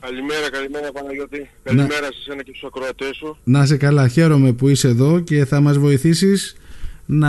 Καλημέρα, καλημέρα Παναγιώτη. Καλημέρα σε εσένα και στους ακροατές σου. Να σε καλά, χαίρομαι που είσαι εδώ και θα μας βοηθήσεις να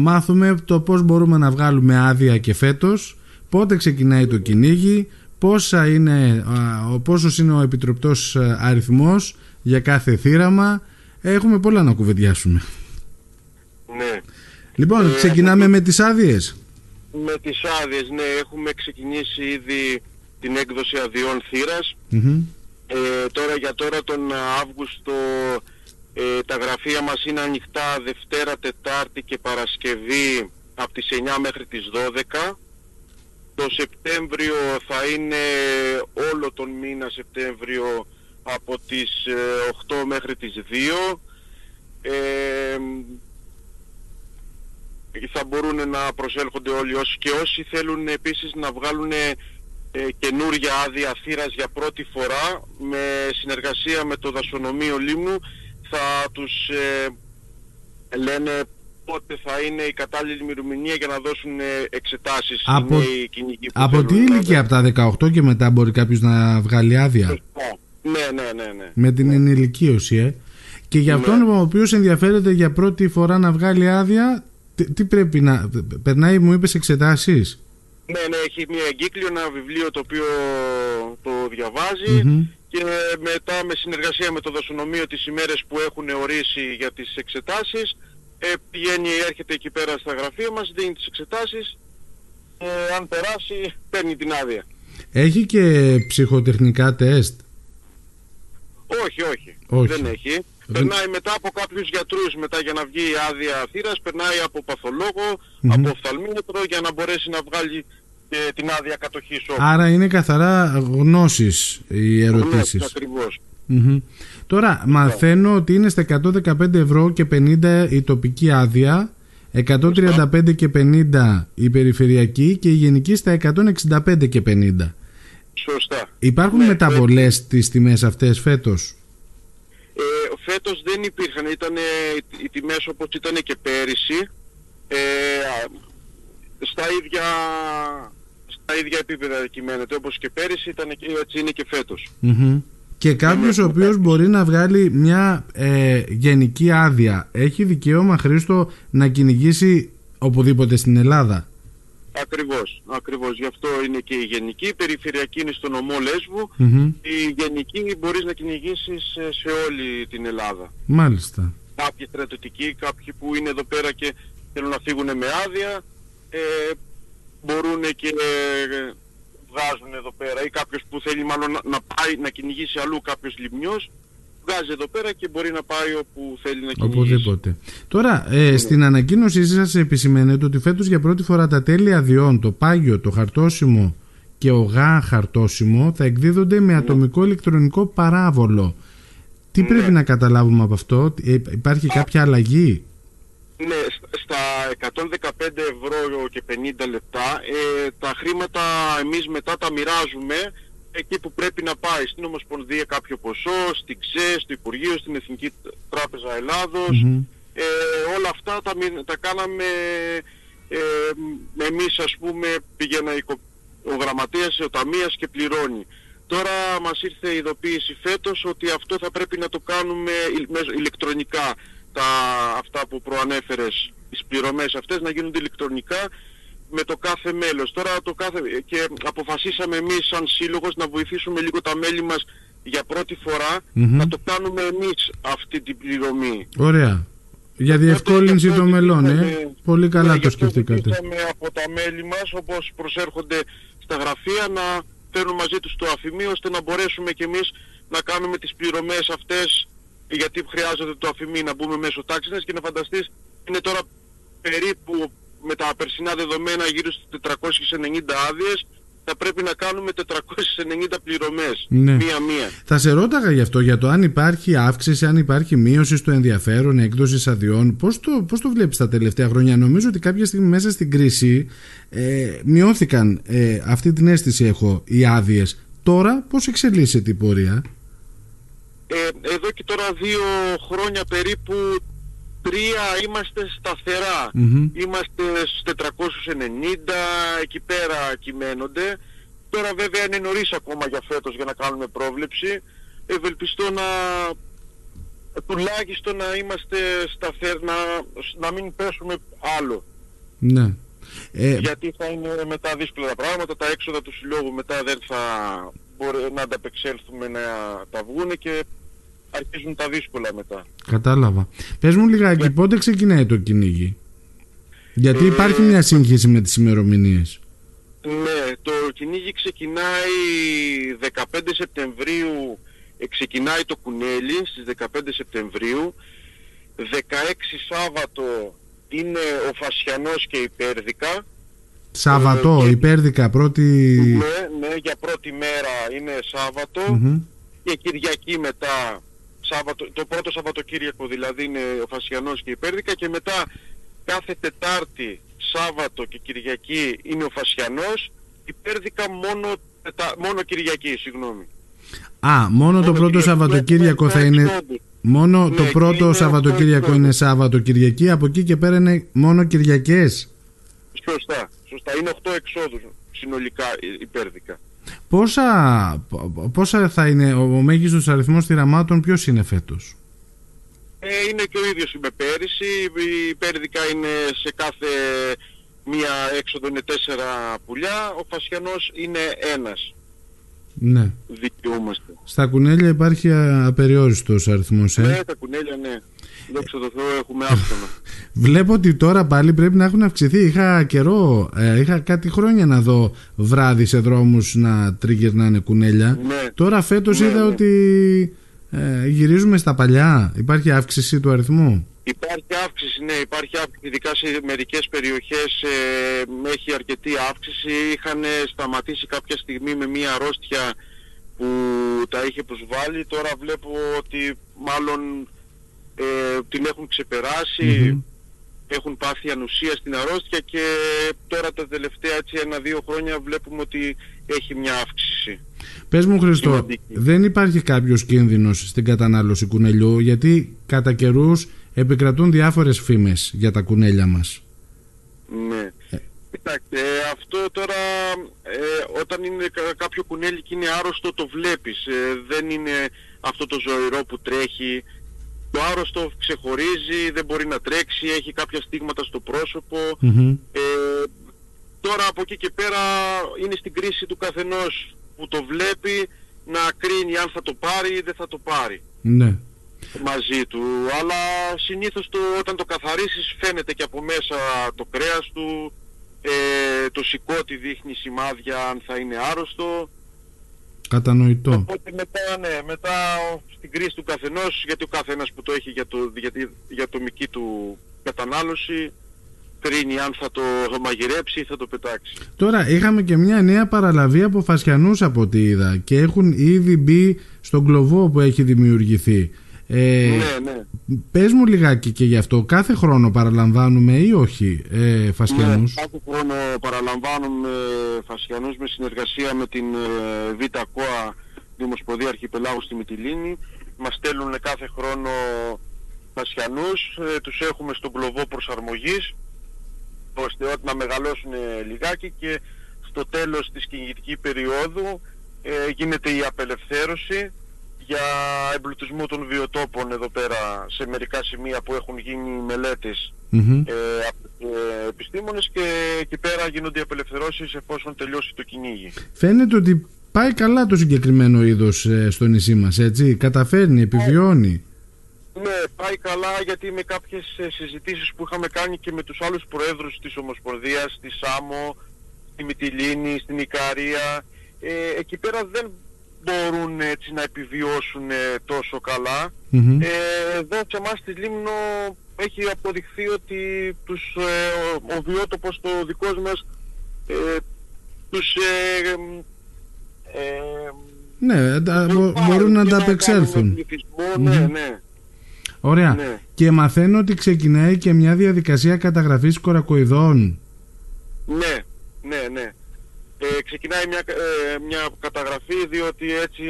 μάθουμε το πώς μπορούμε να βγάλουμε άδεια και φέτος, πότε ξεκινάει το κυνήγι, πόσα είναι, ο πόσος είναι ο επιτροπτός αριθμός για κάθε θύραμα. Έχουμε πολλά να κουβεντιάσουμε. Ναι. Λοιπόν, Ε, ξεκινάμε με τις άδειες. Με τις άδειες, ναι, έχουμε ξεκινήσει ήδη την έκδοση αδειών θύρας. Μμμ. Ε, τώρα για τώρα τον Αύγουστο ε, τα γραφεία μας είναι ανοιχτά Δευτέρα, Τετάρτη και Παρασκευή από τις 9 μέχρι τις 12. Το Σεπτέμβριο θα είναι όλο τον μήνα Σεπτέμβριο από τις ε, 8 μέχρι τις 2. Ε, θα μπορούν να προσέλχονται όλοι όσοι και όσοι θέλουν επίσης να βγάλουν ε, καινούρια άδεια θύρας για πρώτη φορά με συνεργασία με το δασονομείο Λίμνου θα τους ε, λένε πότε θα είναι η κατάλληλη ημερομηνία για να δώσουν ε, εξετάσεις Από- οι νέοι κυνηγοί που Από θέλουν τι να- ηλικία, από τα 18 και μετά μπορεί κάποιος να βγάλει άδεια; Ναι, ναι, ναι, ναι. Με την ενηλικίωση, ε. Και για Ναι. αυτόν ο οποίος ενδιαφέρεται για πρώτη φορά να βγάλει άδεια, τι, τι πρέπει να... Περνάει, μου είπες, εξετάσεις; Ναι, ναι, έχει μια εγκύκλιο, ένα βιβλίο το οποίο το διαβάζει Μμμ. και μετά με συνεργασία με το δασονομείο τις ημέρες που έχουν ορίσει για τις εξετάσεις ε, πηγαίνει, έρχεται εκεί πέρα στα γραφεία μας, δίνει τις εξετάσεις ε, αν περάσει παίρνει την άδεια. Έχει και ψυχοτεχνικά τεστ; Όχι, όχι, Όχι. δεν έχει. Περνάει μετά από κάποιους γιατρούς μετά για να βγει η άδεια θύρας, περνάει από παθολόγο, Μμμ. από οφθαλμίατρο για να μπορέσει να βγάλει και την άδεια κατοχής όπλου. Άρα είναι καθαρά γνώσεις οι ερωτήσεις. Ναι, ακριβώς. Μμμ. Τώρα μαθαίνω ότι είναι στα 115 ευρώ και 50 η τοπική άδεια, 135 και 50 η περιφερειακή και η γενική στα 165 και 50. Σωστά. Υπάρχουν Ναι, μεταβολές στις τιμές αυτές φέτος; Ε, φέτος δεν υπήρχαν, ήταν οι τιμές όπως ήταν και πέρυσι, ε, α, στα ίδια, στα ίδια επίπεδα κυμαίνεται όπως και πέρυσι, ήταν, και- έτσι είναι και φέτος. Μμμ. Και κάποιος ο οποίος μπορεί να βγάλει μια ε, γενική άδεια έχει δικαίωμα Χρήστο να κυνηγήσει οπουδήποτε στην Ελλάδα; Ακριβώς, ακριβώς. Γι' αυτό είναι και η γενική, η περιφερειακή είναι στο νομό Λέσβου, Μμμ. η γενική μπορείς να κυνηγήσεις ε, σε όλη την Ελλάδα. Μάλιστα. Κάποιοι στρατιωτικοί, κάποιοι που είναι εδώ πέρα και θέλουν να φύγουν με άδεια, ε, μπορούν και ε, βγάζουν εδώ πέρα ή κάποιος που θέλει μάλλον να, να πάει να κυνηγήσει αλλού κάποιος λιμνιός, βγάζει εδώ πέρα και μπορεί να πάει όπου θέλει να κυνηγήσει. Οπουδήποτε. Τώρα, ε, στην ανακοίνωσή σας επισημαίνεται ότι φέτος για πρώτη φορά τα τέλη αδειών, το πάγιο, το χαρτόσημο και ο γά χαρτόσημο θα εκδίδονται με ατομικό ηλεκτρονικό παράβολο. Τι Ναι. πρέπει να καταλάβουμε από αυτό, ε, υπάρχει κάποια αλλαγή; Ναι, σ- στα 115 ευρώ και 50 λεπτά ε, τα χρήματα εμείς μετά τα μοιράζουμε εκεί που πρέπει να πάει στην Ομοσπονδία κάποιο ποσό, στην ΞΕ, στο Υπουργείο, στην Εθνική Τράπεζα Ελλάδος Μμμ. ε, όλα αυτά τα, μοι- τα κάναμε ε, μ- εμείς ας πούμε πήγαινα η κο- ο γραμματέας ο ταμείας και πληρώνει. Τώρα μας ήρθε η ειδοποίηση φέτος ότι αυτό θα πρέπει να το κάνουμε ηλ- μέσω- ηλεκτρονικά τα, αυτά που προανέφερες, τις πληρωμές αυτές να γίνονται ηλεκτρονικά με το κάθε μέλος. Τώρα το κάθε, και αποφασίσαμε εμείς σαν σύλλογος να βοηθήσουμε λίγο τα μέλη μας για πρώτη φορά Μμμ. να το κάνουμε εμείς αυτή την πληρωμή. Ωραία. Για Οπότε, διευκόλυνση γι' αυτό των μελών, ε. ζητήσαμε- Πολύ καλά ναι, το γι' αυτό σκεφτήκατε. ζητήσαμε από τα μέλη μας, όπως προσέρχονται στα γραφεία, να φέρουν μαζί τους το αφημί, ώστε να μπορέσουμε κι εμείς να κάνουμε τις πληρωμές αυτές, γιατί χρειάζεται το αφημί να μπούμε μέσω τάξης και να φανταστείς, είναι τώρα περίπου με τα περσινά δεδομένα γύρω στις 490 άδειες, θα πρέπει να κάνουμε 490 πληρωμές, Ναι. μία-μία. Θα σε ρώταγα γι' αυτό, για το αν υπάρχει αύξηση, αν υπάρχει μείωση στο ενδιαφέρον έκδοσης αδειών. Πώς το, πώς το βλέπεις τα τελευταία χρόνια, Νομίζω ότι κάποια στιγμή μέσα στην κρίση ε, μειώθηκαν, ε, αυτή την αίσθηση έχω, οι άδειες. Τώρα πώς εξελίσσεται η πορεία; Ε, εδώ και τώρα δύο χρόνια περίπου τρία είμαστε σταθερά. Μμμ. Είμαστε στους 490, εκεί πέρα κυμαίνονται. τώρα βέβαια είναι νωρίς ακόμα για φέτος για να κάνουμε πρόβλεψη. Ευελπιστώ να τουλάχιστον να είμαστε σταθεροί, να, να μην πέσουμε άλλο. Ναι. Ε... Γιατί θα είναι μετά δύσκολα τα πράγματα, τα έξοδα του συλλόγου μετά δεν θα μπορεί να ανταπεξέλθουμε να τα βγούνε και αρχίζουν τα δύσκολα μετά. Κατάλαβα. Πες μου λιγάκι, ναι. πότε ξεκινάει το κυνήγι; Γιατί υπάρχει μια σύγχυση με τις ημερομηνίες. Ναι, το κυνήγι ξεκινάει 15 Σεπτεμβρίου, ε, ξεκινάει το κουνέλι στις 15 Σεπτεμβρίου, 16 Σάββατο είναι ο Φασιανός και η Πέρδικα. Σάββατο, ε, η Πέρδικα, πρώτη... Ναι, ναι, για πρώτη μέρα είναι και Κυριακή μετά, Σάββατο, το πρώτο Σαββατοκύριακο δηλαδή είναι ο Φασιανός και η Πέρδικα και μετά κάθε Τετάρτη, Σάββατο και Κυριακή είναι ο Φασιανός, υπέρδικα μόνο, μόνο Κυριακή, συγγνώμη. Α, μόνο, το πρώτο Σαββατοκύριακο θα είναι... Μόνο το ναι, πρώτο Σαββατοκύριακο είναι Σάββατο Κυριακή, από εκεί και πέρα είναι μόνο Κυριακές. Σωστά, σωστά. Είναι 8 εξόδους συνολικά υπέρδικα. Πόσα, πόσα θα είναι ο, ο μέγιστος αριθμός θυραμάτων, ποιος είναι φέτος; Ε, είναι και ο ίδιος με πέρυσι. Η πέρδικα είναι σε κάθε μία έξοδο είναι τέσσερα πουλιά. Ο Φασιανός είναι ένας. Ναι. Δικαιούμαστε. Στα κουνέλια υπάρχει απεριόριστος αριθμός, ε; Ναι, τα κουνέλια ναι. Δόξα τω Θεώ έχουμε άφθονα. Βλέπω ότι τώρα πάλι πρέπει να έχουν αυξηθεί. Είχα καιρό, ε, είχα κάτι χρόνια να δω βράδυ σε δρόμους να τριγυρνάνε κουνέλια. Ναι. Τώρα φέτος ναι, είδα ναι. ότι ε, γυρίζουμε στα παλιά. Υπάρχει αύξηση του αριθμού; Υπάρχει αύξηση, ναι, υπάρχει αύξηση. Ειδικά σε μερικές περιοχές ε, έχει αρκετή αύξηση. Είχαν σταματήσει κάποια στιγμή με μία αρρώστια που τα είχε προσβάλει. Τώρα βλέπω ότι μάλλον ε, την έχουν έχουν πάθει ανουσία στην αρρώστια και τώρα τα τελευταία έτσι ένα-δύο χρόνια βλέπουμε ότι έχει μια αύξηση. Πες μου Χριστό, δεν υπάρχει κάποιος κίνδυνος στην κατανάλωση κουνελιού γιατί κατά καιρούς επικρατούν διάφορες φήμες για τα κουνέλια μας. Ναι. Ε. Κοιτάξτε, αυτό τώρα ε, όταν είναι κάποιο κουνέλι και είναι άρρωστο το βλέπεις. Ε, δεν είναι αυτό το ζωηρό που τρέχει το άρρωστο ξεχωρίζει, δεν μπορεί να τρέξει, έχει κάποια στίγματα στο προσωπο Ε, τώρα από εκεί και πέρα είναι στην κρίση του καθενός που το βλέπει να κρίνει αν θα το πάρει ή δεν θα το πάρει. Ναι. Μαζί του. Αλλά συνήθως το, όταν το καθαρίσεις φαίνεται και από μέσα το κρέας του, ε, το σηκώτη δείχνει σημάδια αν θα είναι άρρωστο. Κατανοητό. Οπότε μετά, ναι, μετά στην κρίση του καθενός, γιατί ο καθένας που το έχει για, το, για, για ατομική του κατανάλωση, κρίνει αν θα το μαγειρέψει ή θα το πετάξει. Τώρα είχαμε και μια νέα παραλαβή από φασιανούς από ό,τι είδα και έχουν ήδη μπει στον κλωβό που έχει δημιουργηθεί. Ε, ναι, ναι. Πες μου λιγάκι και γι' αυτό. Κάθε χρόνο παραλαμβάνουμε ή όχι ε, φασιανούς. Ναι, κάθε χρόνο παραλαμβάνουμε φασιανούς με συνεργασία με την ε, Β' ΚΟΑ Δημοσποδία Αρχιπελάγου στη Μυτιλίνη. Μας στέλνουν κάθε χρόνο φασιανούς. Ε, τους έχουμε στον κλωβό προσαρμογής ώστε ότι να μεγαλώσουν λιγάκι και στο τέλος της κυνηγητική περίοδου ε, γίνεται η απελευθέρωση για εμπλουτισμό των βιοτόπων εδώ πέρα σε μερικά σημεία που έχουν γίνει μελέτες ε, από ε, επιστήμονες και εκεί πέρα γίνονται οι απελευθερώσεις εφόσον τελειώσει το κυνήγι. Φαίνεται ότι πάει καλά το συγκεκριμένο είδος ε, στο νησί μας, έτσι, καταφέρνει, επιβιώνει. Ναι, πάει καλά γιατί με κάποιες ε, συζητήσεις που είχαμε κάνει και με τους άλλους προέδρους της Ομοσπονδίας, στη ΣΑΜΟ, στη Μυτιλίνη, στην Ικαρία, ε, εκεί πέρα δεν μπορούν έτσι να επιβιώσουν ε, τόσο καλά. Mm-hmm. Ε, εδώ σε εμάς στη Λίμνο έχει αποδειχθεί ότι τους, ε, ο, ο βιότοπος το δικός μας ε, τους ε, ε, ναι, μπορούν να τα απεξέλθουν. Ναι, ναι. Ωραία. Ναι. Και μαθαίνω ότι ξεκινάει και μια διαδικασία καταγραφής κορακοειδών. Ναι, ναι, ναι. Ε, ξεκινάει μια, ε, μια καταγραφή διότι έτσι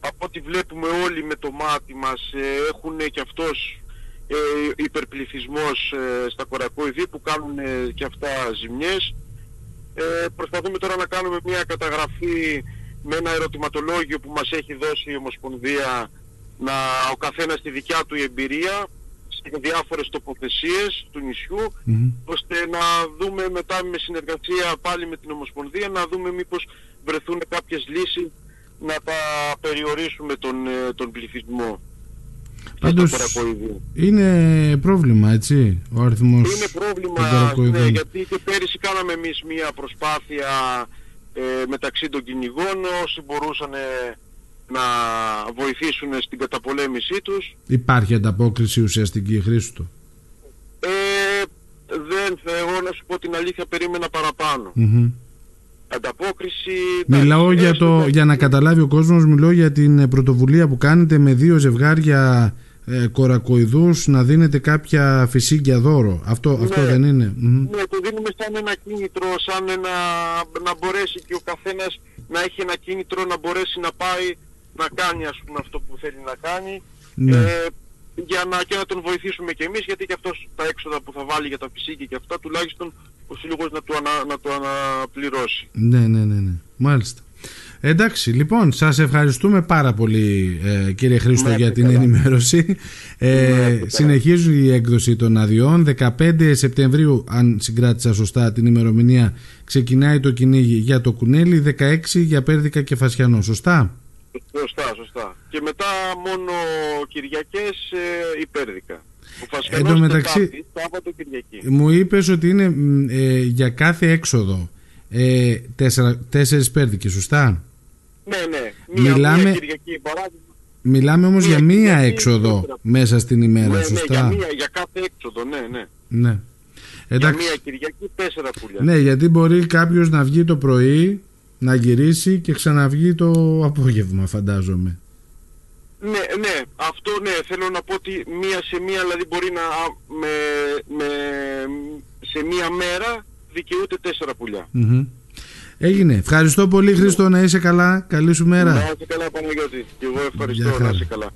από ό,τι βλέπουμε όλοι με το μάτι μας ε, έχουν και αυτός ε, υπερπληθυσμός ε, στα κορακοειδή που κάνουν και αυτά ζημιές. Ε, προσπαθούμε τώρα να κάνουμε μια καταγραφή με ένα ερωτηματολόγιο που μας έχει δώσει η Ομοσπονδία να ο καθένας τη δικιά του εμπειρία σε διάφορες τοποθεσίες του νησιου ώστε να δούμε μετά με συνεργασία πάλι με την Ομοσπονδία να δούμε μήπως βρεθούν κάποιες λύσεις να τα περιορίσουμε τον, ε, τον πληθυσμό. Πάντως είναι πρόβλημα έτσι ο αριθμός Είναι πρόβλημα ναι, γιατί και πέρυσι κάναμε εμείς μια προσπάθεια ε, μεταξύ των κυνηγών όσοι μπορούσαν να βοηθήσουν στην καταπολέμησή τους. Υπάρχει ανταπόκριση ουσιαστική χρήση Ε, δεν θα εγώ να σου πω την αλήθεια περίμενα Ανταπόκριση... Μιλάω για, το, για να καταλάβει ο κόσμος, μιλάω για την πρωτοβουλία που κάνετε με δύο ζευγάρια ε, κορακοειδούς να δίνετε κάποια φυσίγγια δώρο. Αυτό, ναι, αυτό δεν είναι. Ναι, το δίνουμε σαν ένα κίνητρο, σαν ένα, να μπορέσει και ο καθένας να έχει ένα κίνητρο να μπορέσει να πάει να κάνει ας πούμε αυτό που θέλει να κάνει ναι. ε, για να, και να τον βοηθήσουμε και εμείς γιατί και αυτός τα έξοδα που θα βάλει για τα φυσίγγια και αυτά τουλάχιστον ο σύλλογος να το, ανα, να το αναπληρώσει. Ναι, ναι, ναι, ναι. Μάλιστα. Εντάξει, λοιπόν, σας ευχαριστούμε πάρα πολύ ε, κύριε Χρήστο ναι, για την ενημέρωση. Ε, συνεχίζει η έκδοση των αδειών. 15 Σεπτεμβρίου, αν συγκράτησα σωστά την ημερομηνία, ξεκινάει το κυνήγι για το κουνέλι, 16 για Πέρδικα και Φασιανό. Σωστά; Σωστά, σωστά. Και μετά μόνο Κυριακές ε, η Πέρδικα. Εν τω μεταξύ, μου είπες ότι είναι ε, για κάθε έξοδο ε, τέσσερα, τέσσερις πέρδικες, σωστά; Ναι, ναι. Μία, μιλάμε, μία Κυριακή παράδειγμα. Μιλάμε όμως για μία έξοδο μέσα στην ημέρα, ναι, σωστά; Ναι, για, μία, για κάθε έξοδο, ναι, ναι. ναι. Εντάξει. Για μία Κυριακή τέσσερα πουλιά. Ναι, γιατί μπορεί κάποιος να βγει το πρωί, να γυρίσει και ξαναβγεί το απόγευμα, φαντάζομαι. Ναι, ναι, αυτό ναι, θέλω να πω ότι μία σε μία, δηλαδή μπορεί να με, με, σε μία μέρα δικαιούται τέσσερα Έγινε. Ευχαριστώ πολύ Χρήστο να είσαι καλά. Καλή σου μέρα. Να είσαι καλά Παναγιώτη. Και εγώ ευχαριστώ να είσαι καλά.